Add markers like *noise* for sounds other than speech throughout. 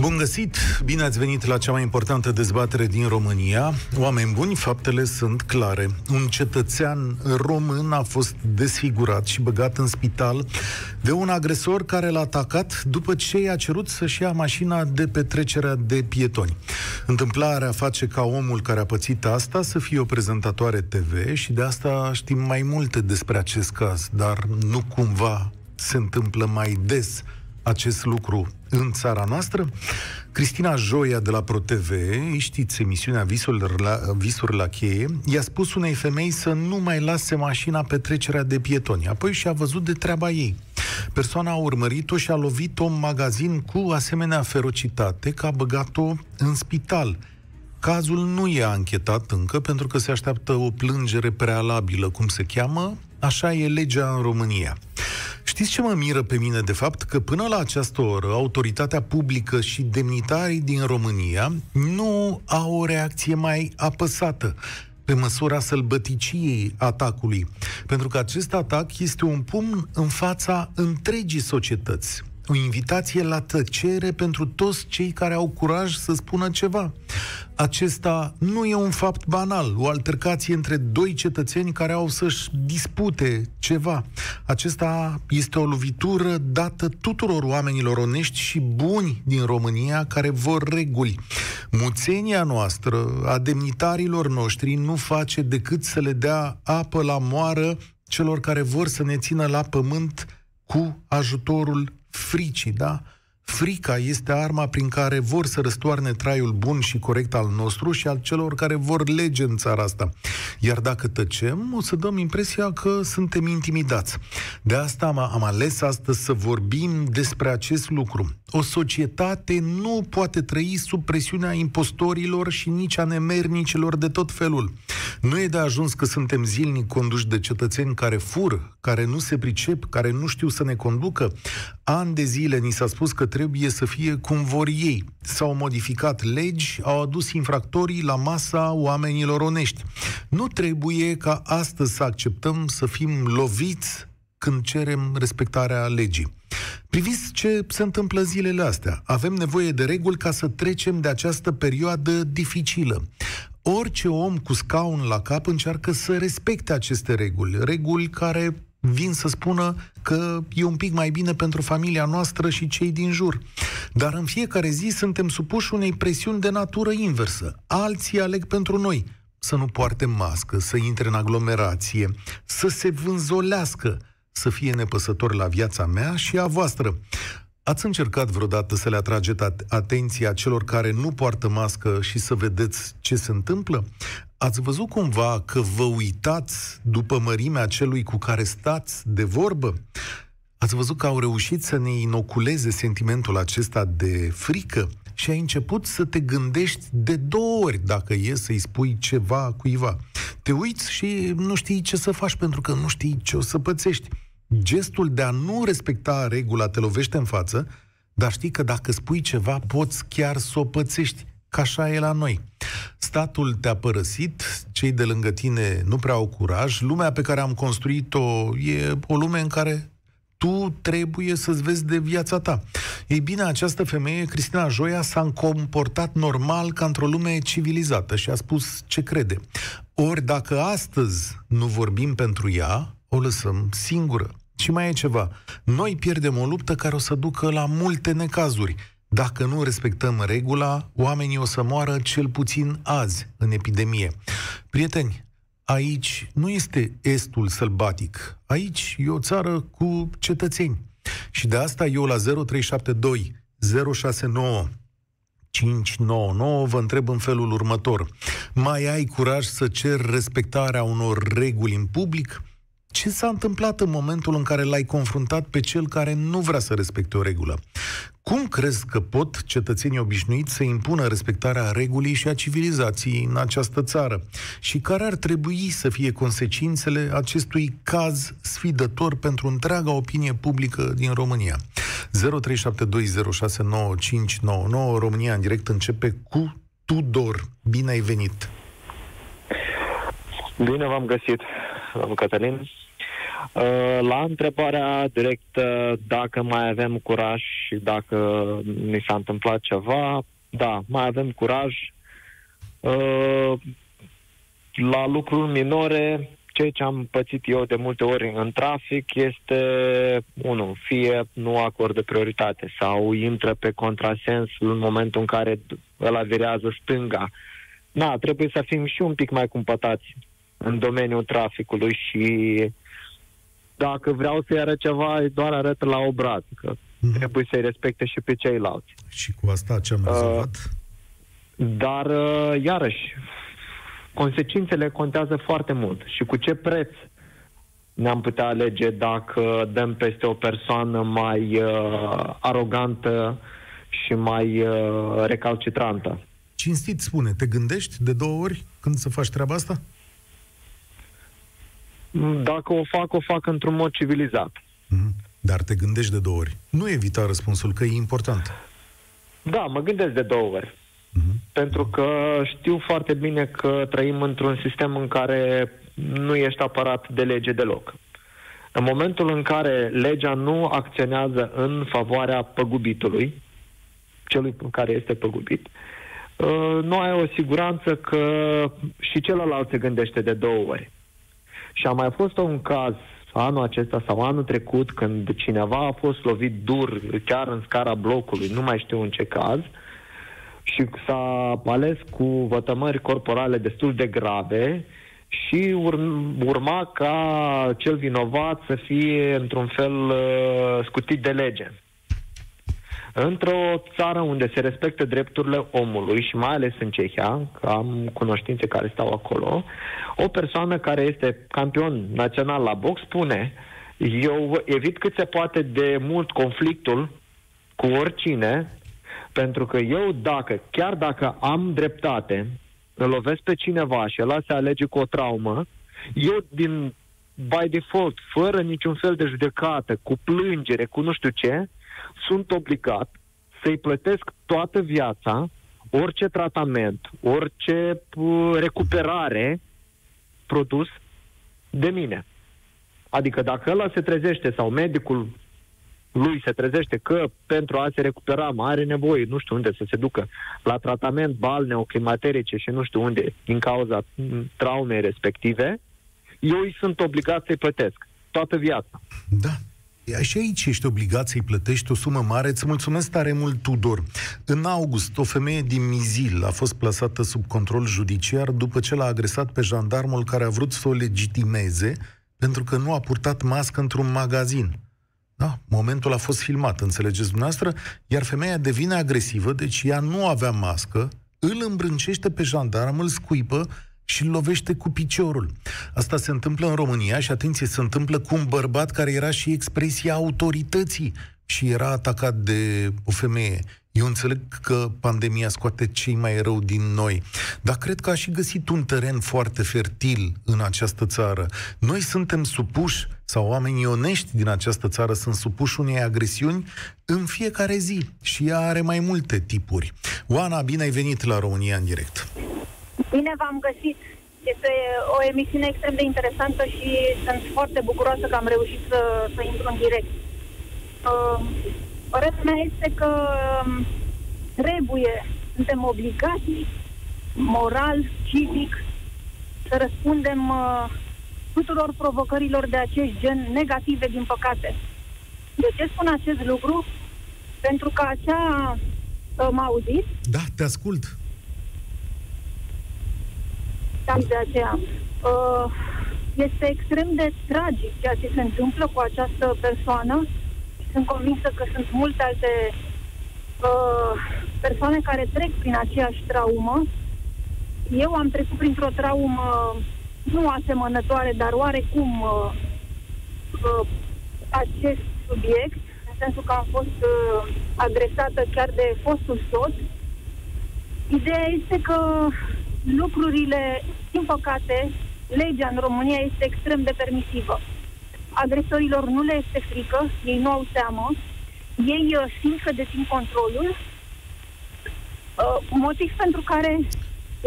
Bun găsit! Bine ați venit la cea mai importantă dezbatere din România. Oameni buni, faptele sunt clare. Un cetățean român a fost desfigurat și băgat în spital de un agresor care l-a atacat după ce i-a cerut să-și ia mașina de petrecerea de pietoni. Întâmplarea face ca omul care a pățit asta să fie o prezentatoare TV și de asta știm mai multe despre acest caz, dar nu cumva se întâmplă mai des acest lucru în țara noastră. Cristina Joia de la ProTV, știți emisiunea Visuri la, Visuri la cheie, i-a spus unei femei să nu mai lase mașina pe trecerea de pietoni. Apoi și-a văzut de treaba ei. Persoana a urmărit-o și a lovit-o în magazin cu asemenea ferocitate că a băgat-o în spital. Cazul nu e anchetat încă pentru că se așteaptă o plângere prealabilă, cum se cheamă, așa e legea în România. Știți ce mă miră pe mine de fapt? Că până la această oră, autoritatea publică și demnitarii din România nu au o reacție mai apăsată pe măsura sălbăticiei atacului. Pentru că acest atac este un pumn în fața întregii societăți o invitație la tăcere pentru toți cei care au curaj să spună ceva. Acesta nu e un fapt banal, o altercație între doi cetățeni care au să-și dispute ceva. Acesta este o lovitură dată tuturor oamenilor onești și buni din România care vor reguli. Muțenia noastră, a demnitarilor noștri, nu face decât să le dea apă la moară celor care vor să ne țină la pământ cu ajutorul fricii, da? Frica este arma prin care vor să răstoarne traiul bun și corect al nostru și al celor care vor lege în țara asta. Iar dacă tăcem, o să dăm impresia că suntem intimidați. De asta am, am ales astăzi să vorbim despre acest lucru. O societate nu poate trăi sub presiunea impostorilor și nici a nemernicilor de tot felul. Nu e de ajuns că suntem zilnic conduși de cetățeni care fur, care nu se pricep, care nu știu să ne conducă. An de zile ni s-a spus că trebuie să fie cum vor ei. S-au modificat legi, au adus infractorii la masa oamenilor onești. Nu trebuie ca astăzi să acceptăm să fim loviți când cerem respectarea legii. Priviți ce se întâmplă zilele astea. Avem nevoie de reguli ca să trecem de această perioadă dificilă. Orice om cu scaun la cap încearcă să respecte aceste reguli, reguli care vin să spună că e un pic mai bine pentru familia noastră și cei din jur. Dar în fiecare zi suntem supuși unei presiuni de natură inversă. Alții aleg pentru noi să nu poarte mască, să intre în aglomerație, să se vânzolească, să fie nepăsător la viața mea și a voastră. Ați încercat vreodată să le atrageți atenția celor care nu poartă mască și să vedeți ce se întâmplă? Ați văzut cumva că vă uitați după mărimea celui cu care stați de vorbă? Ați văzut că au reușit să ne inoculeze sentimentul acesta de frică? Și ai început să te gândești de două ori dacă e să-i spui ceva cuiva. Te uiți și nu știi ce să faci pentru că nu știi ce o să pățești gestul de a nu respecta regula te lovește în față, dar știi că dacă spui ceva, poți chiar să o pățești, ca așa e la noi. Statul te-a părăsit, cei de lângă tine nu prea au curaj, lumea pe care am construit-o e o lume în care tu trebuie să-ți vezi de viața ta. Ei bine, această femeie, Cristina Joia, s-a comportat normal ca într-o lume civilizată și a spus ce crede. Ori dacă astăzi nu vorbim pentru ea, o lăsăm singură. Și mai e ceva. Noi pierdem o luptă care o să ducă la multe necazuri. Dacă nu respectăm regula, oamenii o să moară cel puțin azi în epidemie. Prieteni, aici nu este estul sălbatic. Aici e o țară cu cetățeni. Și de asta eu la 0372 069 599 vă întreb în felul următor. Mai ai curaj să cer respectarea unor reguli în public? Ce s-a întâmplat în momentul în care l-ai confruntat pe cel care nu vrea să respecte o regulă? Cum crezi că pot cetățenii obișnuiți să impună respectarea regulii și a civilizației în această țară? Și care ar trebui să fie consecințele acestui caz sfidător pentru întreaga opinie publică din România? 0372069599 România în direct începe cu Tudor. Bine ai venit! Bine v-am găsit, domnul Cătălin. Uh, la întrebarea directă dacă mai avem curaj și dacă ni s-a întâmplat ceva, da, mai avem curaj. Uh, la lucruri minore, ceea ce am pățit eu de multe ori în trafic este, unul, fie nu acordă prioritate sau intră pe contrasens în momentul în care îl avirează stânga. Na, trebuie să fim și un pic mai cumpătați în domeniul traficului și dacă vreau să-i arăt ceva, doar arăt la obraz, că mm-hmm. trebuie să-i respecte și pe ceilalți. Și cu asta ce am rezolvat? Uh, dar, uh, iarăși, consecințele contează foarte mult. Și cu ce preț ne-am putea alege dacă dăm peste o persoană mai uh, arogantă și mai uh, recalcitrantă. Cinstit spune, te gândești de două ori când să faci treaba asta? Dacă o fac, o fac într-un mod civilizat. Mm-hmm. Dar te gândești de două ori. Nu evita răspunsul, că e important. Da, mă gândesc de două ori. Mm-hmm. Pentru că știu foarte bine că trăim într-un sistem în care nu ești apărat de lege deloc. În momentul în care legea nu acționează în favoarea păgubitului, celui care este păgubit, uh, nu ai o siguranță că și celălalt se gândește de două ori. Și a mai fost un caz anul acesta sau anul trecut când cineva a fost lovit dur chiar în scara blocului, nu mai știu în ce caz, și s-a ales cu vătămări corporale destul de grave și ur- urma ca cel vinovat să fie într-un fel uh, scutit de lege. Într-o țară unde se respectă drepturile omului și mai ales în Cehia, că am cunoștințe care stau acolo, o persoană care este campion național la box spune eu evit cât se poate de mult conflictul cu oricine, pentru că eu dacă, chiar dacă am dreptate, îl lovesc pe cineva și el se alege cu o traumă, eu din by default, fără niciun fel de judecată, cu plângere, cu nu știu ce, sunt obligat să-i plătesc toată viața, orice tratament, orice uh, recuperare produs de mine. Adică dacă ăla se trezește sau medicul lui se trezește că pentru a se recupera mai are nevoie, nu știu unde să se ducă, la tratament balne oclimaterice și nu știu unde, din cauza traumei respective, eu îi sunt obligat să-i plătesc toată viața. Da, și aici ești obligat să-i plătești o sumă mare. Îți mulțumesc tare mult, Tudor. În august, o femeie din Mizil a fost plasată sub control judiciar după ce l-a agresat pe jandarmul care a vrut să o legitimeze pentru că nu a purtat mască într-un magazin. Da, momentul a fost filmat, înțelegeți dumneavoastră? Iar femeia devine agresivă, deci ea nu avea mască, îl îmbrâncește pe jandarm, îl scuipă și îl lovește cu piciorul. Asta se întâmplă în România și, atenție, se întâmplă cu un bărbat care era și expresia autorității și era atacat de o femeie. Eu înțeleg că pandemia scoate cei mai rău din noi, dar cred că a și găsit un teren foarte fertil în această țară. Noi suntem supuși, sau oamenii onești din această țară sunt supuși unei agresiuni în fiecare zi și ea are mai multe tipuri. Oana, bine ai venit la România în direct. Bine v-am găsit. Este o emisiune extrem de interesantă și sunt foarte bucuroasă că am reușit să, să intru în direct. Uh, părerea mea este că um, trebuie, suntem obligați, moral, civic, să răspundem uh, tuturor provocărilor de acest gen negative, din păcate. De ce spun acest lucru? Pentru că acea... Uh, mă auzit? Da, te ascult cam de aceea. Uh, este extrem de tragic ceea ce se întâmplă cu această persoană. Sunt convinsă că sunt multe alte uh, persoane care trec prin aceeași traumă. Eu am trecut printr-o traumă nu asemănătoare, dar oarecum uh, uh, acest subiect, în sensul că am fost uh, agresată chiar de fostul soț. Ideea este că lucrurile, din păcate, legea în România este extrem de permisivă. Agresorilor nu le este frică, ei nu au teamă, ei uh, simt că dețin controlul, uh, motiv pentru care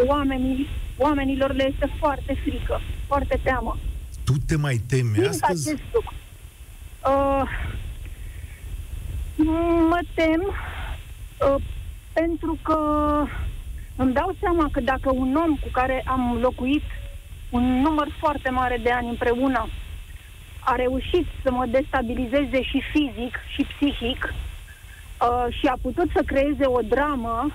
oamenii, oamenilor le este foarte frică, foarte teamă. Tu te mai temi Simt astăzi? acest lucru. Uh, mă tem uh, pentru că îmi dau seama că dacă un om cu care am locuit un număr foarte mare de ani împreună a reușit să mă destabilizeze și fizic și psihic uh, și a putut să creeze o dramă,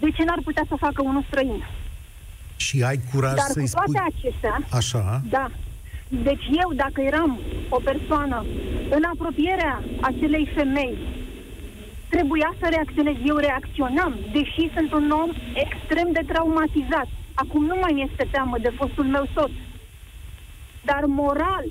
de ce n-ar putea să facă unul străin? Și ai curaj Dar să-i cu toate spui... acestea, Așa, da. Deci eu, dacă eram o persoană în apropierea acelei femei, trebuia să reacționez. Eu reacționam, deși sunt un om extrem de traumatizat. Acum nu mai este teamă de fostul meu soț. Dar moral,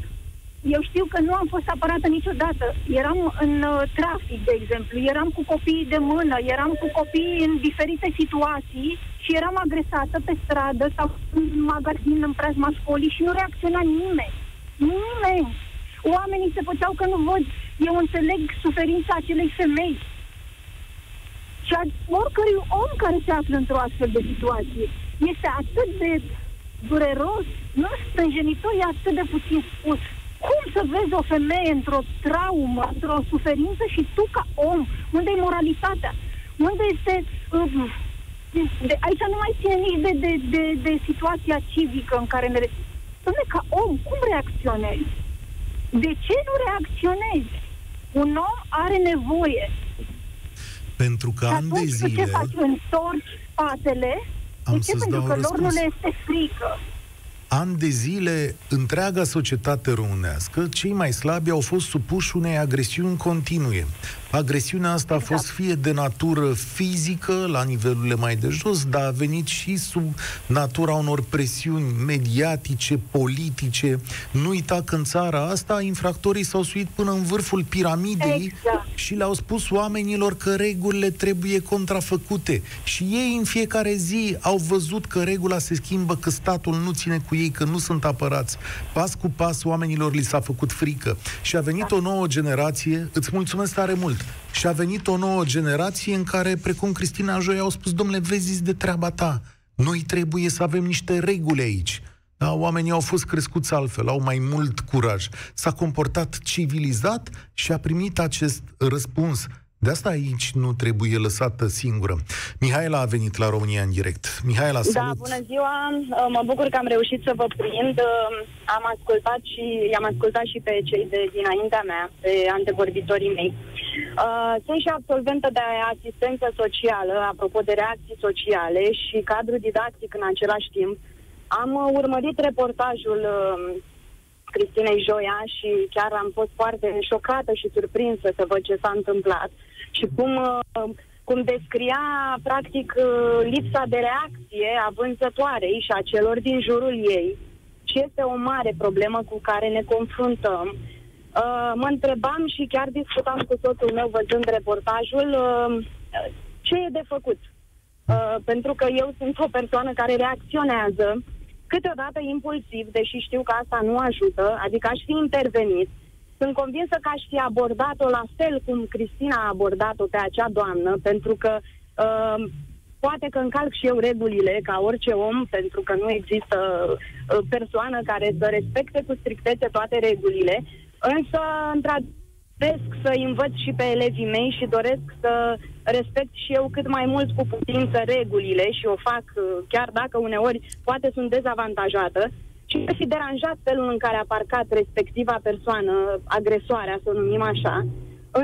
eu știu că nu am fost apărată niciodată. Eram în uh, trafic, de exemplu, eram cu copiii de mână, eram cu copiii în diferite situații și eram agresată pe stradă sau în magazin în preajma școlii și nu reacționa nimeni. Nimeni. Oamenii se făceau că nu văd. Eu înțeleg suferința acelei femei. Și a oricărui om care se află într-o astfel de situație. Este atât de dureros, nu stânjenitor, e atât de puțin spus. Cum să vezi o femeie într-o traumă, într-o suferință și tu ca om, unde e moralitatea? Unde este... Uh, de, aici nu mai ține nici de, de, de, de situația civică în care ne... Dom'le, ca om, cum reacționezi? De ce nu reacționezi? Un om are nevoie. Pentru că Și ani de atunci tu ce zile... faci? Întorci spatele? Am de ce? să-ți Pentru dau că un lor nu răspuns. le este frică. Ani de zile, întreaga societate românească, cei mai slabi au fost supuși unei agresiuni continue. Agresiunea asta a fost fie de natură fizică, la nivelurile mai de jos, dar a venit și sub natura unor presiuni mediatice, politice. Nu uita că în țara asta infractorii s-au suit până în vârful piramidei Exact. și le-au spus oamenilor că regulile trebuie contrafăcute. Și ei în fiecare zi au văzut că regula se schimbă, că statul nu ține cu ei, că nu sunt apărați. Pas cu pas oamenilor li s-a făcut frică. Și a venit o nouă generație, îți mulțumesc tare mult, și a venit o nouă generație în care, precum Cristina Joi, au spus, domnule, vezi de treaba ta. Noi trebuie să avem niște reguli aici. Da, oamenii au fost crescuți altfel, au mai mult curaj. S-a comportat civilizat și a primit acest răspuns. De asta aici nu trebuie lăsată singură. Mihaela a venit la România în direct. Mihaela, Da, salut! bună ziua! Uh, Mă bucur că am reușit să vă prind. Uh, Am ascultat și i-am ascultat și pe cei de dinaintea mea, pe antevorbitorii mei. Uh, Sunt și absolventă de asistență socială, apropo de reacții sociale și cadru didactic în același timp. Am uh, urmărit reportajul uh, Cristinei Joia și chiar am fost foarte șocată și surprinsă să văd ce s-a întâmplat și cum, uh, cum descria practic uh, lipsa de reacție a vânzătoarei și a celor din jurul ei și este o mare problemă cu care ne confruntăm. Uh, mă întrebam și chiar discutam cu soțul meu văzând reportajul uh, ce e de făcut. Uh, pentru că eu sunt o persoană care reacționează câteodată impulsiv, deși știu că asta nu ajută, adică aș fi intervenit. Sunt convinsă că aș fi abordat-o la fel cum Cristina a abordat-o pe acea doamnă, pentru că uh, poate că încalc și eu regulile ca orice om, pentru că nu există uh, persoană care să respecte cu strictețe toate regulile, însă, într-adevăr, doresc să învăț și pe elevii mei și doresc să respect și eu cât mai mult cu putință regulile și o fac uh, chiar dacă uneori poate sunt dezavantajată și ar fi deranjat felul în care a parcat respectiva persoană, agresoarea, să o numim așa.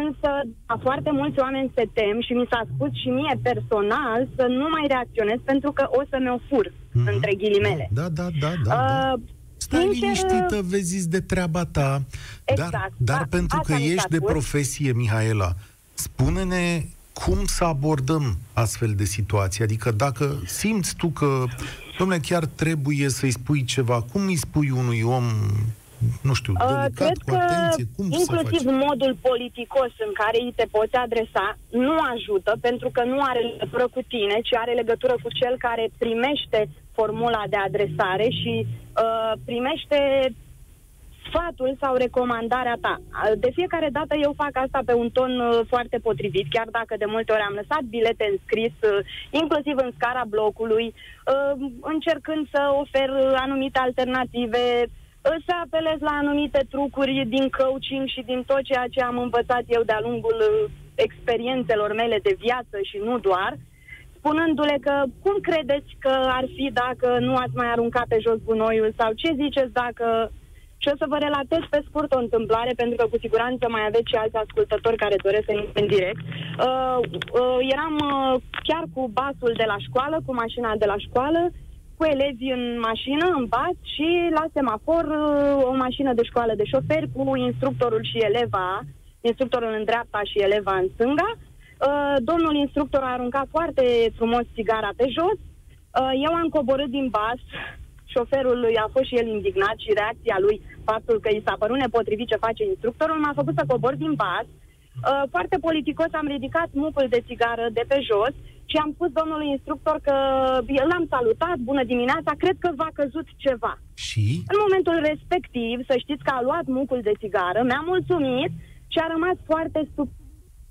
Însă, a foarte mulți oameni se tem și mi s-a spus și mie personal să nu mai reacționez pentru că o să mi-o fur, Mhm. între ghilimele. Da, da, da, da. da. Uh, Stai sincer, liniștită, vezi de treaba ta. Exact, Dar, dar da, pentru că asta mi s-a ești de spus. profesie, Mihaela, spune-ne cum să abordăm astfel de situații. Adică dacă simți tu că, domnule, chiar trebuie să-i spui ceva, cum îi spui unui om, nu știu, Uh, delicat, cred cu că atenție, cum inclusiv să faci? modul politicos în care îi te poți adresa nu ajută pentru că nu are legătură cu tine, ci are legătură cu cel care primește formula de adresare și uh, primește sfatul sau recomandarea ta. De fiecare dată eu fac asta pe un ton uh, foarte potrivit, chiar dacă de multe ori am lăsat bilete în scris, uh, inclusiv în scara blocului, uh, încercând să ofer anumite alternative, să apelez la anumite trucuri din coaching și din tot ceea ce am învățat eu de-a lungul experiențelor mele de viață și nu doar, spunându-le că cum credeți că ar fi dacă nu ați mai aruncat pe jos gunoiul sau ce ziceți dacă și o să vă relatez pe scurt o întâmplare, pentru că cu siguranță mai aveți și alți ascultători care doresc să intre în direct. Uh, uh, eram uh, chiar cu basul de la școală, cu mașina de la școală, cu elevii în mașină, în bas și la semafor uh, o mașină de școală de șoferi cu instructorul și eleva, instructorul în dreapta și eleva în stânga. Uh, domnul instructor a aruncat foarte frumos țigara pe jos. Uh, eu am coborât din bas, șoferul lui a fost și el indignat și reacția lui, faptul că i s-a părut nepotrivit ce face instructorul, m-a făcut să cobor din bas. Uh, foarte politicos am ridicat mucul de țigară de pe jos și am spus domnului instructor că l-am salutat, bună dimineața, cred că v-a căzut ceva. Și? În momentul respectiv, să știți că a luat mucul de țigară, mi-a mulțumit și a rămas foarte stup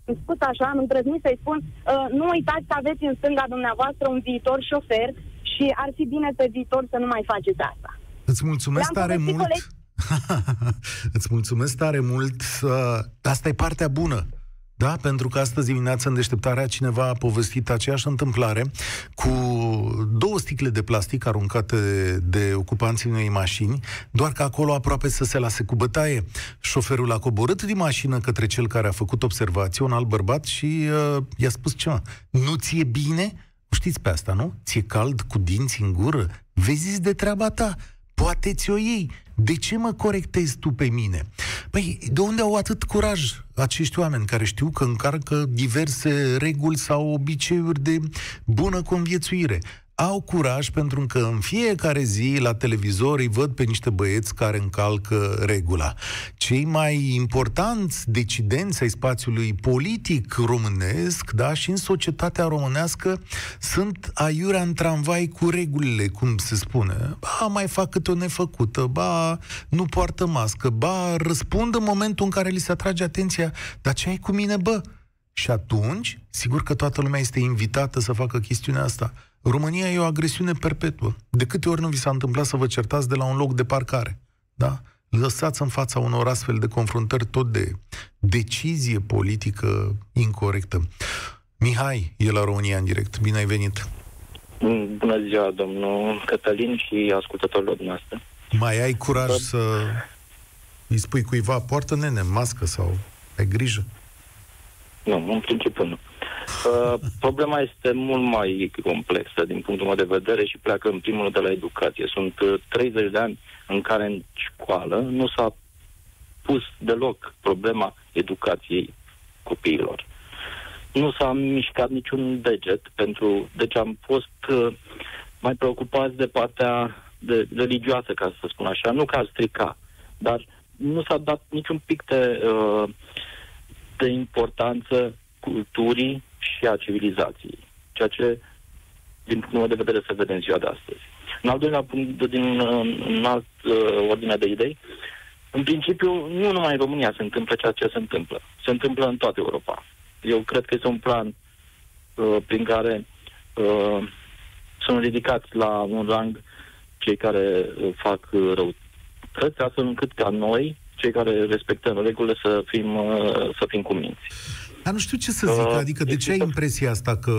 am spus așa, am îndrăznit să-i spun, uh, nu uitați că aveți în stânga dumneavoastră un viitor șofer și ar fi bine pe viitor să nu mai faceți asta. Îți mulțumesc tare mult. Colegi... *laughs* Îți mulțumesc tare mult. Uh, asta e partea bună. Da, pentru că astăzi dimineața în deșteptarea cineva a povestit aceeași întâmplare cu două sticle de plastic aruncate de ocupanții unei mașini, doar că acolo aproape să se lase cu bătaie. Șoferul a coborât din mașină către cel care a făcut observație, un alt bărbat, și uh, i-a spus ceva. Nu ți-e bine? Știți pe asta, nu? Ți-e cald cu dinți în gură? Vezi de treaba ta. Poate ți-o iei. De ce mă corectezi tu pe mine? Păi, de unde au atât curaj acești oameni care știu că încarcă diverse reguli sau obiceiuri de bună conviețuire? Au curaj pentru că în fiecare zi la televizor îi văd pe niște băieți care încalcă regula. Cei mai importanți decidenți ai spațiului politic românesc, da, și în societatea românească sunt aiurea în tramvai cu regulile, cum se spune. Ba, mai fac câte o nefăcută, ba, nu poartă mască, ba, răspund în momentul în care li se atrage atenția, dar ce ai cu mine, bă? Și atunci, sigur că toată lumea este invitată să facă chestiunea asta. România e o agresiune perpetuă. De câte ori nu vi s-a întâmplat să vă certați de la un loc de parcare? Da? Lăsați în fața unor astfel de confruntări tot de decizie politică incorrectă. Mihai e la România în direct. Bine ai venit! Bună ziua, domnul Cătălin și ascultătorilor noastre. Mai ai curaj Bă... să îi spui cuiva, poartă nene, mască sau ai grijă? Nu, în principiu nu. Uh, problema este mult mai complexă din punctul meu de vedere și pleacă în primul rând de la educație. Sunt uh, 30 de ani în care în școală nu s-a pus deloc problema educației copiilor. Nu s-a mișcat niciun deget pentru... Deci am fost uh, mai preocupați de partea de religioasă, ca să spun așa. Nu ca a strica, dar nu s-a dat niciun pic de, uh, de importanță culturii și a civilizației, ceea ce, din punctul meu de vedere, se vede în ziua de astăzi. În al doilea punct, din în alt uh, ordine de idei, în principiu, nu numai în România se întâmplă ceea ce se întâmplă. Se întâmplă în toată Europa. Eu cred că este un plan uh, prin care uh, sunt ridicați la un rang cei care uh, fac uh, răutăți, astfel încât ca noi, cei care respectăm regulile, să fim, uh, să fim cu minți. Dar nu știu ce să zic, uh, adică de ce ai impresia asta că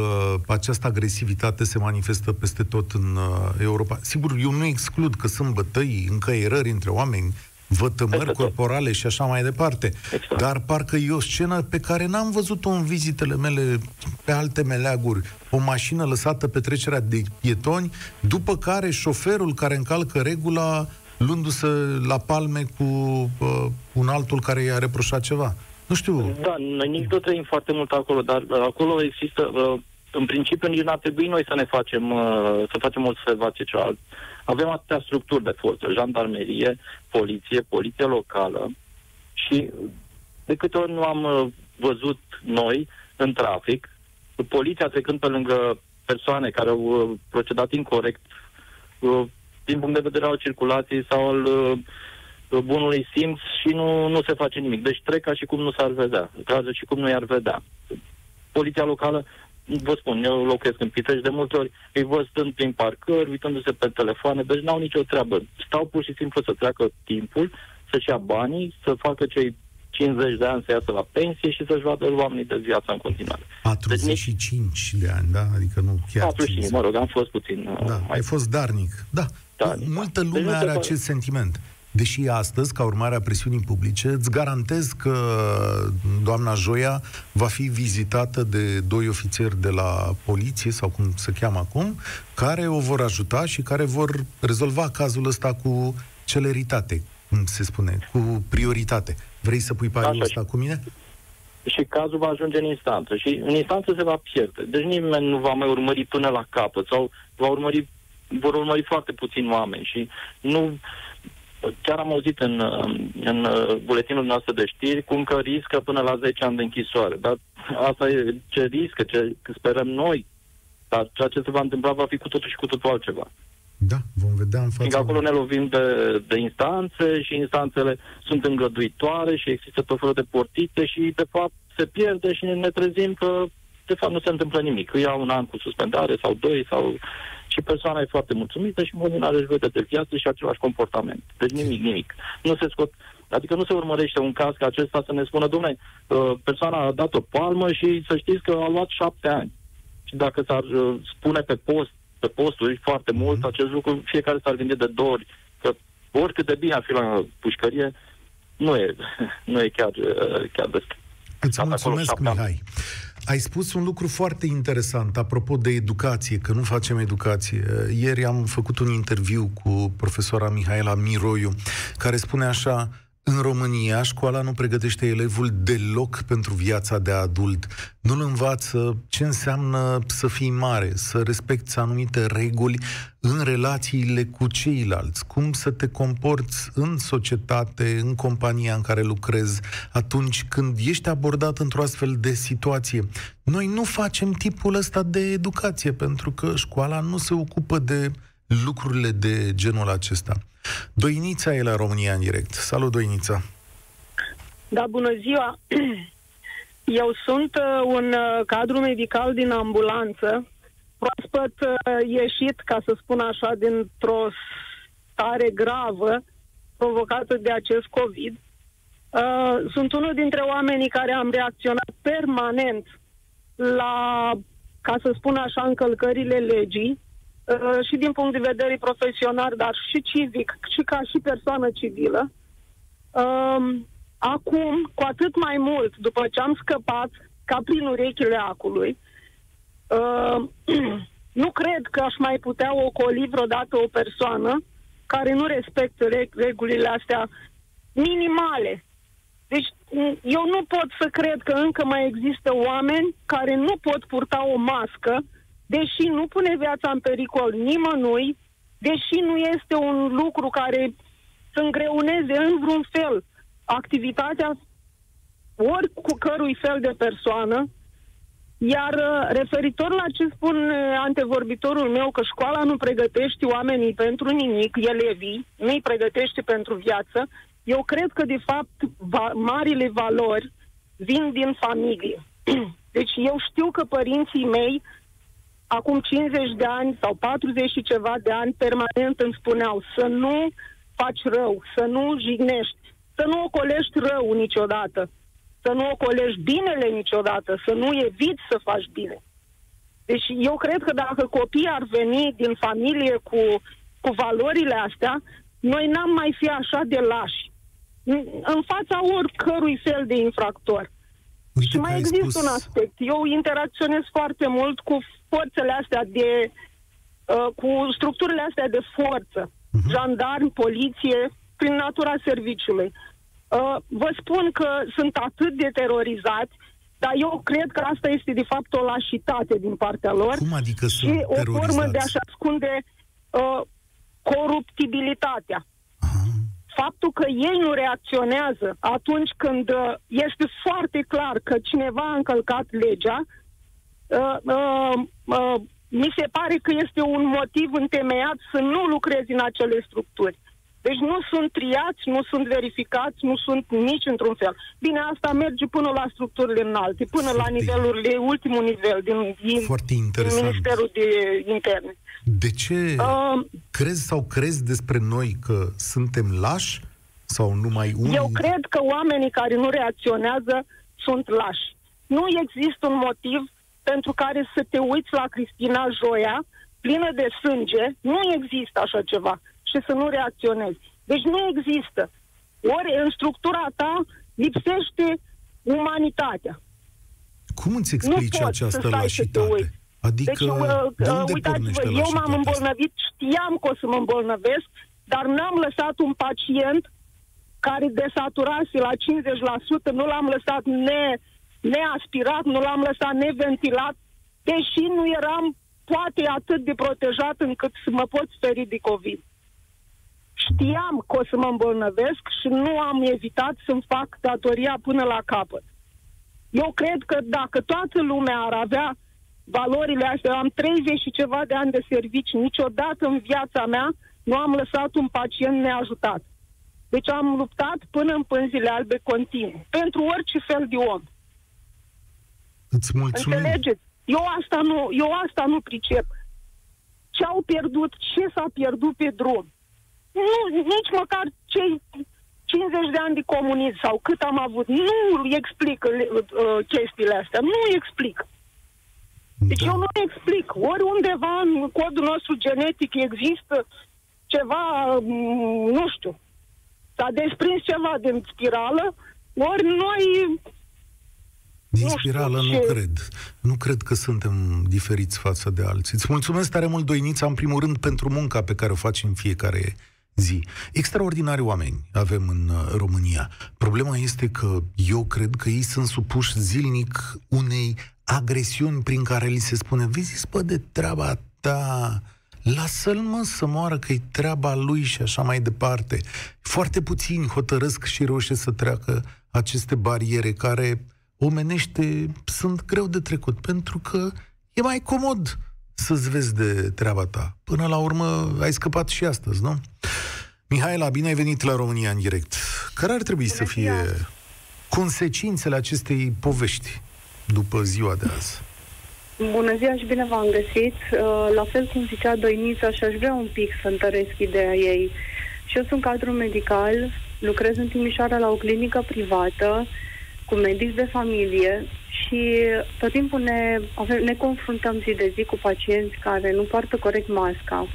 această agresivitate se manifestă peste tot în uh, Europa? Sigur, eu nu exclud că sunt bătăi, încăierări între oameni, vătămări corporale și așa mai departe. Exact. Dar parcă e o scenă pe care n-am văzut-o în vizitele mele pe alte meleaguri. O mașină lăsată pe trecerea de pietoni, după care șoferul care încalcă regula luându-se la palme cu uh, un altul care i-a reproșat ceva. Nu știu. Da, noi nici nu trăim foarte mult acolo, dar uh, acolo există, uh, în principiu, nici nu ar trebui noi să ne facem, uh, să facem o observație cealaltă. Avem atâtea structuri de forță, jandarmerie, poliție, poliție locală și de câte ori nu am văzut noi în trafic, poliția trecând pe lângă persoane care au procedat incorrect din punct de vedere al circulației sau al bunului simț și nu, nu se face nimic. Deci trec ca și cum nu s-ar vedea, ca și cum nu i-ar vedea. Poliția locală, vă spun, eu locuiesc în Pitești de multe ori, îi văd stând prin parcări, uitându-se pe telefoane, deci n-au nicio treabă. Stau pur și simplu să treacă timpul, să-și ia banii, să facă cei 50 de ani să iasă la pensie și să-și vadă oamenii de viață în continuare. 45 deci, de ani, da? Adică nu chiar 45, mă rog, am fost puțin... Da, uh, mai... ai fost darnic. Da, darnic, multă da. lume deci are acest sentiment. Deși astăzi, ca urmare a presiunii publice, îți garantez că doamna Joia va fi vizitată de doi ofițeri de la poliție, sau cum se cheamă acum, care o vor ajuta și care vor rezolva cazul ăsta cu celeritate, cum se spune, cu prioritate. Vrei să pui pariul ăsta cu mine? și cazul va ajunge în instanță și în instanță se va pierde. Deci nimeni nu va mai urmări până la capăt sau va urmări, vor urmări foarte puțini oameni și nu chiar am auzit în, în buletinul nostru de știri cum că riscă până la 10 ani de închisoare. Dar asta e ce riscă, ce sperăm noi. Dar ceea ce se va întâmpla va fi cu totul și cu totul altceva. Da, vom vedea în fața... Fiindcă acolo ne lovim de, de instanțe și instanțele sunt îngăduitoare și există tot felul de portițe și, de fapt, se pierde și ne trezim că, de fapt, nu se întâmplă nimic. Îi iau un an cu suspendare sau doi sau... Și persoana e foarte mulțumită și în continuare își vede de viață și același comportament. Deci nimic, nimic. Nu se scot Adică nu se urmărește un caz ca acesta să ne spună, domnule, uh, persoana a dat o palmă și să știți că a luat șapte ani. Și dacă s-ar uh, spune pe post pe posturi foarte mm-hmm. mult acest lucru, fiecare s-ar gândi de două ori, că oricât de bine ar fi la pușcărie, nu e, *laughs* nu e chiar, chiar des. Îți mulțumesc, Mihai. Ai spus un lucru foarte interesant apropo de educație, că nu facem educație. Ieri am făcut un interviu cu profesora Mihaela Miroiu, care spune așa, în România, școala nu pregătește elevul deloc pentru viața de adult. Nu-l învață ce înseamnă să fii mare, să respecti anumite reguli în relațiile cu ceilalți, cum să te comporți în societate, în compania în care lucrezi, atunci când ești abordat într-o astfel de situație. Noi nu facem tipul ăsta de educație, pentru că școala nu se ocupă de lucrurile de genul acesta. Doinița e la România în direct. Salut, Doinița! Da, bună ziua! *clears throat* Eu sunt uh, un uh, cadru medical din ambulanță, proaspăt uh, ieșit, ca să spun așa, dintr-o stare gravă provocată de acest COVID. Uh, sunt unul dintre oamenii care am reacționat permanent la, ca să spun așa, încălcările legii Uh, și din punct de vedere profesional, dar și civic, și ca și persoană civilă. Uh, acum, cu atât mai mult, după ce am scăpat ca prin urechile acului, uh, *clears throat* nu cred că aș mai putea ocoli vreodată o persoană care nu respectă regulile astea minimale. Deci eu nu pot să cred că încă mai există oameni care nu pot purta o mască deși nu pune viața în pericol nimănui, deși nu este un lucru care să îngreuneze în vreun fel activitatea ori cu cărui fel de persoană, iar uh, referitor la ce spun antevorbitorul meu, că școala nu pregătește oamenii pentru nimic, elevii, nu îi pregătește pentru viață, eu cred că, de fapt, va- marile valori vin din familie. *clears throat* Deci eu știu că părinții mei acum 50 de ani sau 40 și ceva de ani permanent îmi spuneau să nu faci rău, să nu jignești, să nu ocolești rău niciodată, să nu ocolești binele niciodată, să nu eviți să faci bine. Deci eu cred că dacă copiii ar veni din familie cu, cu valorile astea, noi n-am mai fi așa de lași în fața oricărui fel de infractor. Uite și mai există spus... un aspect. Eu interacționez foarte mult cu forțele astea de... Uh, cu structurile astea de forță. Uh-huh. Jandarmi, poliție, prin natura serviciului. Uh, vă spun că sunt atât de terorizați, dar eu cred că asta este de fapt o lașitate din partea lor. Cum adică și sunt o formă de a-și ascunde uh, coruptibilitatea. Aha. Faptul că ei nu reacționează atunci când uh, este foarte clar că cineva a încălcat legea, uh, uh, uh, mi se pare că este un motiv întemeiat să nu lucrezi în acele structuri. Deci nu sunt triați, nu sunt verificați, nu sunt nici într-un fel. Bine, asta merge până la structurile înalte, până Foarte. la nivelurile, ultimul nivel din, din, Foarte interesant. din Ministerul de Interne. De ce uh, crezi sau crezi despre noi că suntem lași sau numai unii? Eu cred că oamenii care nu reacționează sunt lași. Nu există un motiv pentru care să te uiți la Cristina Joia, plină de sânge, nu există așa ceva și să nu reacționezi. Deci nu există. Ori în structura ta lipsește umanitatea. Cum îți explici nu această lașitate? Adică, deci, uh, de unde uitați-vă, eu m-am îmbolnăvit, știam că o să mă îmbolnăvesc, dar n-am lăsat un pacient care desaturase la 50%, nu l-am lăsat ne, neaspirat, nu l-am lăsat neventilat, deși nu eram poate atât de protejat încât să mă pot speri de COVID. Știam că o să mă îmbolnăvesc și nu am evitat să-mi fac datoria până la capăt. Eu cred că dacă toată lumea ar avea valorile astea, am 30 și ceva de ani de servici, niciodată în viața mea nu am lăsat un pacient neajutat. Deci am luptat până în pânzile albe continuu, pentru orice fel de om. Îți mulțumim. Înțelegeți? Eu asta nu, eu asta nu pricep. Ce au pierdut, ce s-a pierdut pe drum. Nu, nici măcar cei 50 de ani de comunism sau cât am avut, nu explică uh, chestiile astea, nu explic. Deci da. eu nu explic. Ori undeva în codul nostru genetic există ceva, mm, nu știu, s-a desprins ceva din spirală, ori noi din spirală nu, nu cred. Nu cred că suntem diferiți față de alții. Îți mulțumesc tare mult, Doinița, în primul rând, pentru munca pe care o faci în fiecare zi. Extraordinari oameni avem în uh, România. Problema este că eu cred că ei sunt supuși zilnic unei agresiuni prin care li se spune vezi, spă de treaba ta, lasă-l mă să moară că e treaba lui și așa mai departe. Foarte puțini hotărăsc și reușesc să treacă aceste bariere care omenește sunt greu de trecut, pentru că e mai comod să-ți vezi de treaba ta. Până la urmă ai scăpat și astăzi, nu? Mihaela, bine ai venit la România în direct. Care ar trebui Bună să fie ziua. consecințele acestei povești după ziua de azi? Bună ziua și bine v-am găsit. Uh, la fel cum zicea Doinița și aș vrea un pic să întăresc ideea ei. Și eu sunt cadru medical, lucrez în Timișoara la o clinică privată, cu medici de familie și tot timpul ne, ne confruntăm zi de zi cu pacienți care nu poartă corect masca.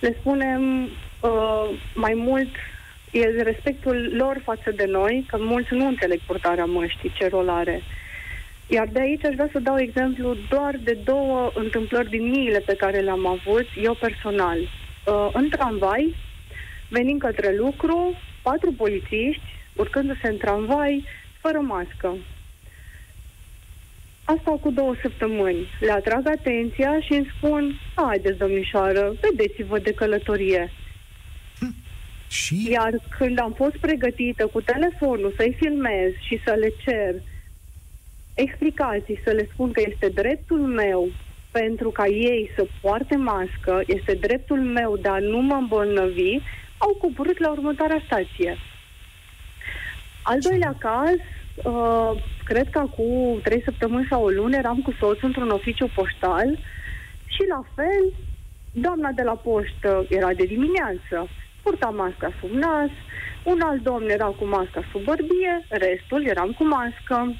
Le spunem uh, mai mult e respectul lor față de noi, că mulți nu înțeleg purtarea măștii, ce rol are. Iar de aici aș vrea să dau exemplu doar de două întâmplări din miile pe care le-am avut eu personal. Uh, în tramvai, venind către lucru, patru polițiști, urcându-se în tramvai, fără mască. Asta cu două săptămâni. Le atrag atenția și îmi spun, haideți, domnișoară, vedeți-vă de călătorie. Hm. Și? Iar când am fost pregătită cu telefonul să-i filmez și să le cer explicații, să le spun că este dreptul meu pentru ca ei să poarte mască, este dreptul meu de a nu mă îmbolnăvi, au coborât la următoarea stație. Al doilea caz, uh, cred că acum trei săptămâni sau o lună eram cu soțul într-un oficiu poștal și la fel, doamna de la poștă era de dimineață, purta masca sub nas, un alt domn era cu masca sub bărbie, restul eram cu mască.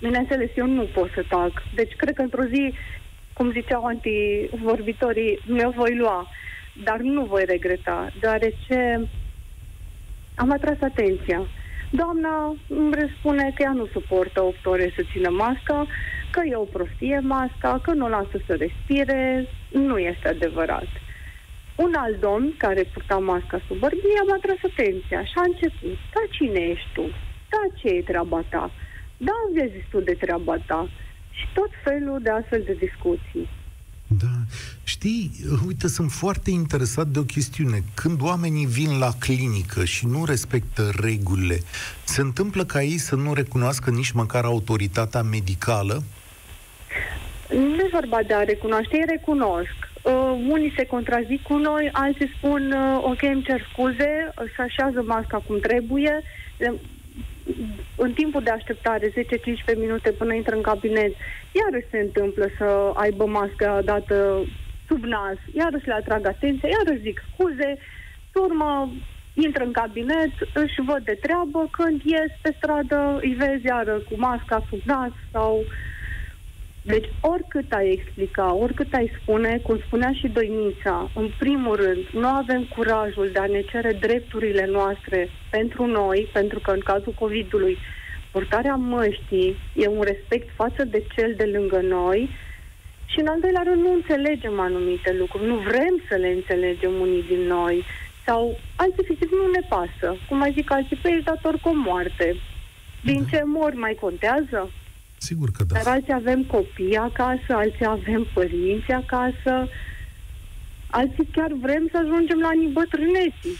Bineînțeles, eu nu pot să tac. Deci, cred că într-o zi, cum ziceau antivorbitorii, mi-o voi lua. Dar nu voi regreta, deoarece am atras atenția. Doamna îmi răspune că ea nu suportă 8 ore să țină masca, că e o prostie masca, că nu o lasă să respire. Nu este adevărat. Un alt domn care purta masca sub bărbie m-a tras atenția și a început. Da, cine ești tu? Da, ce e treaba ta? Da, vezi tu de treaba ta? Și tot felul de astfel de discuții. Da. Știi, uite, sunt foarte interesat de o chestiune. Când oamenii vin la clinică și nu respectă regulile, se întâmplă ca ei să nu recunoască nici măcar autoritatea medicală? Nu e vorba de a recunoaște, ei recunosc. Uh, unii se contrazic cu noi, alții spun, uh, ok, îmi cer scuze, uh, se așează masca cum trebuie. Uh, În timpul de așteptare, 10-15 minute până intră în cabinet, iarăși se întâmplă să aibă masca dată sub nas, iarăși le atrag atenția, iarăși zic scuze, pe urmă intră în cabinet, își văd de treabă, când ies pe stradă, îi vezi iară cu masca sub nas sau... Deci oricât ai explica, oricât ai spune, cum spunea și Doinița, în primul rând, nu avem curajul de a ne cere drepturile noastre pentru noi, pentru că în cazul COVID-ului purtarea măștii e un respect față de cel de lângă noi și în al doilea rând nu înțelegem anumite lucruri, nu vrem să le înțelegem unii din noi sau alții efectiv nu ne pasă. Cum mai zic alții, pe ești dator cu o moarte. Din ce mori mai contează? Sigur că da. Dar alții avem copii acasă, alții avem părinți acasă, alții chiar vrem să ajungem la anii bătrâneții.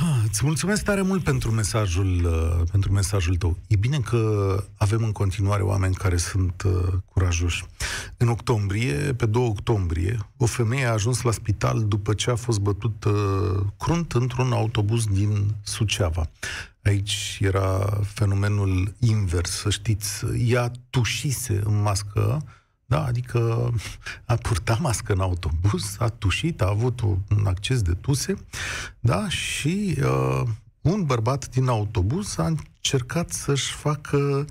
Ah, Îți mulțumesc tare mult pentru mesajul, uh, pentru mesajul tău. E bine că avem în continuare oameni care sunt uh, curajoși. În octombrie, pe 2 octombrie, o femeie a ajuns la spital după ce a fost bătut uh, crunt într-un autobuz din Suceava. Aici era fenomenul invers, să știți. Ea tușise în mască, da, adică a purtat mască în autobuz, a tușit, a avut un acces de tuse, da, și uh, un bărbat din autobuz a încercat să-și facă uh,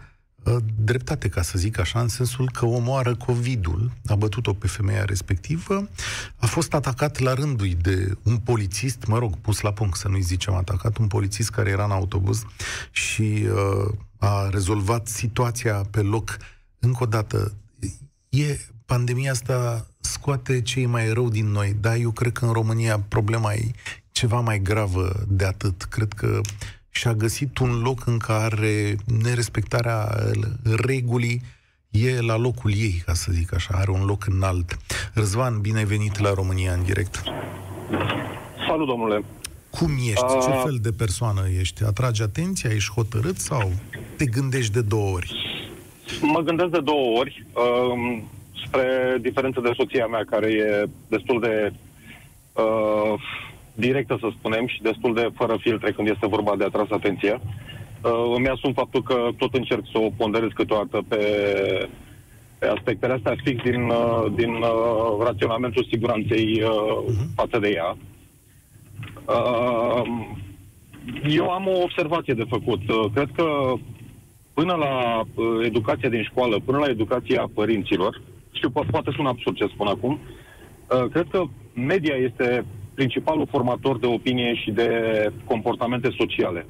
dreptate, ca să zic așa, în sensul că omoară COVID-ul, a bătut-o pe femeia respectivă, a fost atacat la rândul de un polițist, mă rog, pus la punct, să nu-i zicem atacat, un polițist care era în autobuz și uh, a rezolvat situația pe loc. Încă o dată, e, pandemia asta scoate cei mai rău din noi, dar eu cred că în România problema e ceva mai gravă de atât. Cred că și-a găsit un loc în care nerespectarea regulii e la locul ei, ca să zic așa, are un loc înalt. Răzvan, bine ai venit la România în direct. Salut, domnule. Cum ești? A- Ce fel de persoană ești? Atragi atenția? Ești hotărât sau te gândești de două ori? Mă gândesc de două ori, um, spre diferență de soția mea, care e destul de uh, directă, să spunem, și destul de fără filtre când este vorba de atras atenția. Uh, îmi asum faptul că tot încerc să o ponderez câteodată pe, pe aspectele astea fix din, uh, din uh, raționamentul siguranței uh, față de ea. Uh, eu am o observație de făcut. Uh, Cred că până la uh, educația din școală, până la educația părinților, știu, po- poate sună absurd ce spun acum, uh, cred că media este principalul formator de opinie și de comportamente sociale.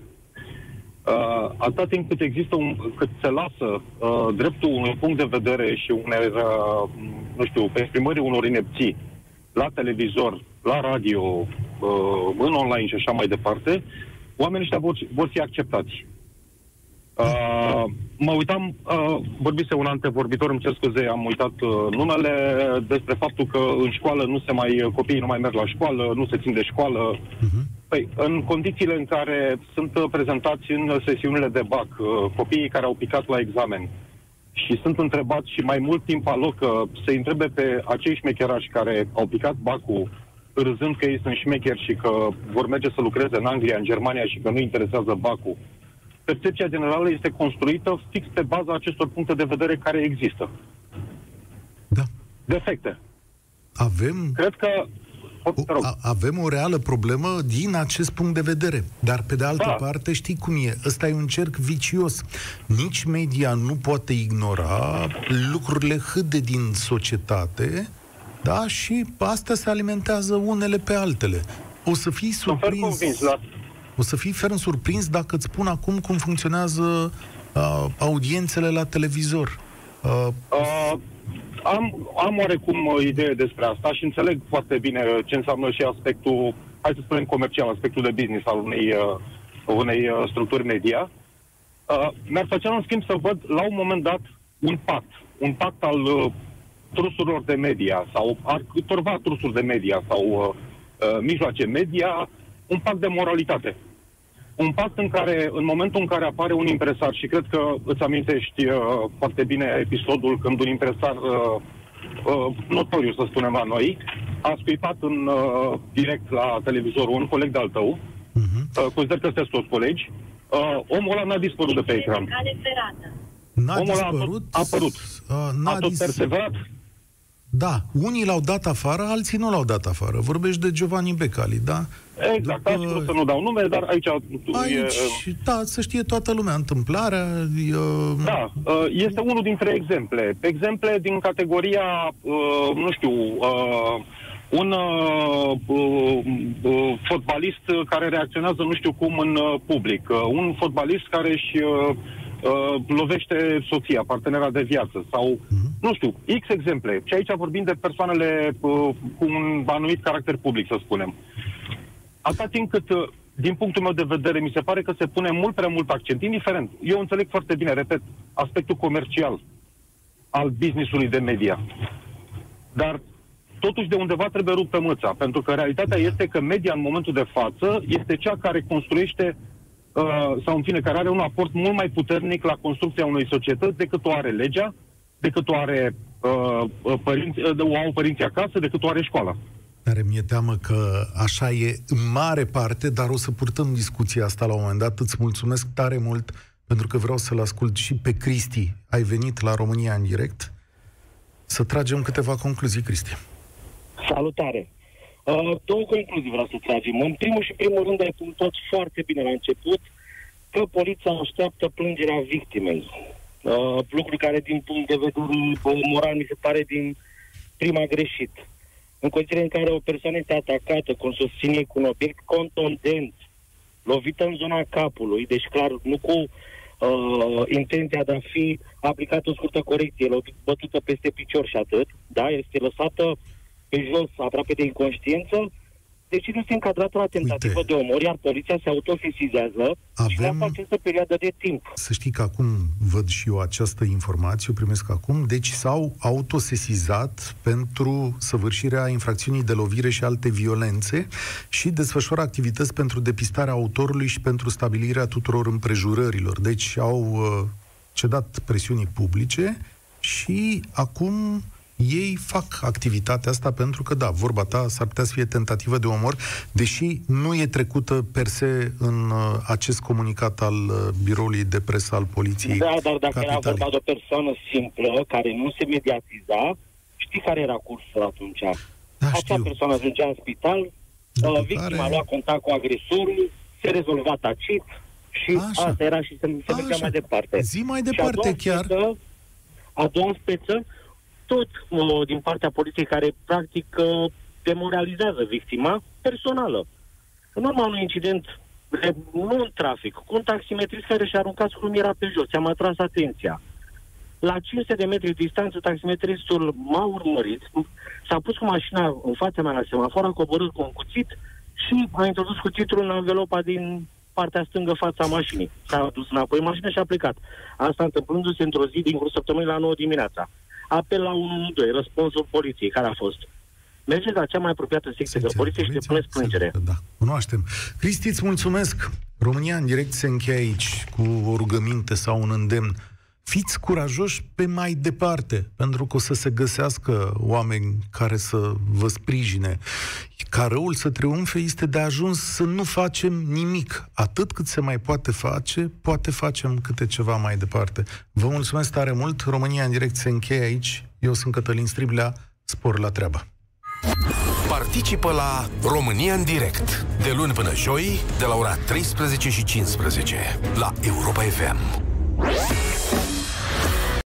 Uh, atâta timp cât există un, cât se lasă uh, dreptul unui punct de vedere și unei, uh, nu știu, exprimării unor inepții la televizor, la radio, uh, în online și așa mai departe, oamenii ăștia vor, vor fi acceptați. Uh, mă uitam, uh, vorbise un antevorbitor, îmi cer scuze, am uitat uh, numele, despre faptul că în școală nu se mai, copiii nu mai merg la școală, nu se țin de școală. Păi, în condițiile în care sunt uh, prezentați în sesiunile de BAC uh, copiii care au picat la examen și sunt întrebați și mai mult timp aloc uh, să întrebe pe acei șmecherași care au picat BAC-ul râzând că ei sunt șmecheri și că vor merge să lucreze în Anglia, în Germania și că nu interesează BAC-ul percepția generală este construită fix pe baza acestor puncte de vedere care există. Da. Defecte. Avem Cred că... O, te rog. A, avem o reală problemă din acest punct de vedere. Dar, pe de altă Da. parte, știi cum e? Ăsta e un cerc vicios. Nici media nu poate ignora lucrurile hâde din societate, da? Și astea se alimentează unele pe altele. O să fii Sunt fer surprins... convins, da. O să fii ferm surprins dacă îți spun acum cum funcționează uh, audiențele la televizor. Uh, Uh, am, am oarecum o idee despre asta și înțeleg foarte bine ce înseamnă și aspectul, hai să spunem comercial, aspectul de business al unei, uh, unei uh, structuri media. Uh, mi-ar face în schimb să văd la un moment dat un pact, un pact al uh, trusurilor de media sau al câtorva trusuri de media sau uh, uh, mijloace media, un pact de moralitate. Un pact în care, în momentul în care apare un impresar, și cred că îți amintești uh, foarte bine episodul când un impresar uh, uh, notoriu, să spunem la noi, a scuipat în uh, direct la televizorul un coleg de-al tău, uh-huh. uh, consider că sunteți toți colegi, uh, omul ăla n-a dispărut de pe ecran. N-a Omul ăla a, dispărut. tot, a apărut. Uh, n-a A tot dis- perseverat. Da, unii l-au dat afară, alții nu l-au dat afară. Vorbești de Giovanni Becali, da? Exact, După- aș vrea să nu dau nume, dar aici, Aici, e, da, să știe toată lumea întâmplarea. E, Da, uh, este unul dintre exemple. Exemple din categoria, uh, nu știu, uh, un uh, uh, uh, fotbalist care reacționează nu știu cum în uh, public, uh, un fotbalist care își uh, uh, lovește soția, partenera de viață sau, nu știu, X exemple. Și aici vorbim de persoanele uh, cu un anumit caracter public, să spunem. Atâta timp cât, uh, din punctul meu de vedere, mi se pare că se pune mult prea mult accent, indiferent. Eu înțeleg foarte bine, repet, aspectul comercial al businessului de media. Dar totuși de undeva trebuie ruptă mâța, pentru că realitatea este că media în momentul de față este cea care construiește uh, sau în fine, care are un aport mult mai puternic la construcția unei societăți decât o are legea, decât o are uh, uh, părinți, uh, o au părinții acasă, decât o are școala. Care mi-e teamă că așa e în mare parte, dar o să purtăm discuția asta la un moment dat. Îți mulțumesc tare mult pentru că vreau să-l ascult și pe Cristi. Ai venit la România în direct. Să tragem câteva concluzii, Cristi. Salutare! Uh, două concluzii vreau să tragem. În primul și primul rând ai punctat foarte bine la început că poliția așteaptă plângerea victimei. Uh, lucru care din punct de vedere uh, moral mi se pare din prima greșit. În condițiile în care o persoană este atacată, cum susține cu un obiect contundent, lovită în zona capului, deci clar, nu cu uh, intenția de a fi aplicată o scurtă corecție, lovit, bătută peste picior și atât, da, este lăsată pe jos, aproape de inconștiență, deci nu este încadrată la tentativă Uite. de omor, iar poliția se autosesizează și Avem- lasă această perioadă de timp. Să știi că acum văd și eu această informație, o primesc acum, deci s-au autosesizat pentru săvârșirea infracțiunii de lovire și alte violențe și desfășoară activități pentru depistarea autorului și pentru stabilirea tuturor împrejurărilor. Deci au uh, cedat presiunii publice și acum ei fac activitatea asta pentru că, da, vorba ta s-ar putea să fie tentativă de omor, deși nu e trecută per se în uh, acest comunicat al uh, biroului de presă al poliției. Da, dar dacă era Capitalei. vorba de o persoană simplă, care nu se mediatiza, știi care era cursul atunci? Da, Acea știu. persoană ajungea în spital, După uh, victima care- lua contact cu agresorul, se rezolva tacit și Așa. asta era și se, se mergea Așa. mai departe. Zi mai Și a departe doua chiar. Speță, a doua speță, tot uh, din partea poliției care practic uh, demoralizează victima personală. În urma unui incident, de, nu în trafic, cu un taximetrist care și-a aruncat scrumiera pe jos, ți-am atras atenția. La 500 de metri distanță, taximetristul m-a urmărit, s-a pus cu mașina în fața mea la semafor, a coborât cu un cuțit și a introdus cuțitul în învelopa din partea stângă fața mașinii. S-a dus înapoi în mașină și a plecat. Asta întâmplându-se într-o zi din cursul săptămânii la 9 dimineața. Apel la 112, răspunsul poliției, care a fost? Mergeți la cea mai apropiată secție de Secția poliție și poliției, depuneți plângere. sigur că Da, cunoaștem. Cristi, îți mulțumesc. România în direct se încheie aici cu o rugăminte sau un îndemn. Fiți curajoși pe mai departe, pentru că o să se găsească oameni care să vă sprijine. Ca răul să triumfe este de ajuns să nu facem nimic. Atât cât se mai poate face, poate facem câte ceva mai departe. Vă mulțumesc tare mult. România în direct se încheie aici. Eu sunt Cătălin Striblea. Spor la treabă. Participă la România în direct de luni până joi de la ora 13 și 15 la Europa FM.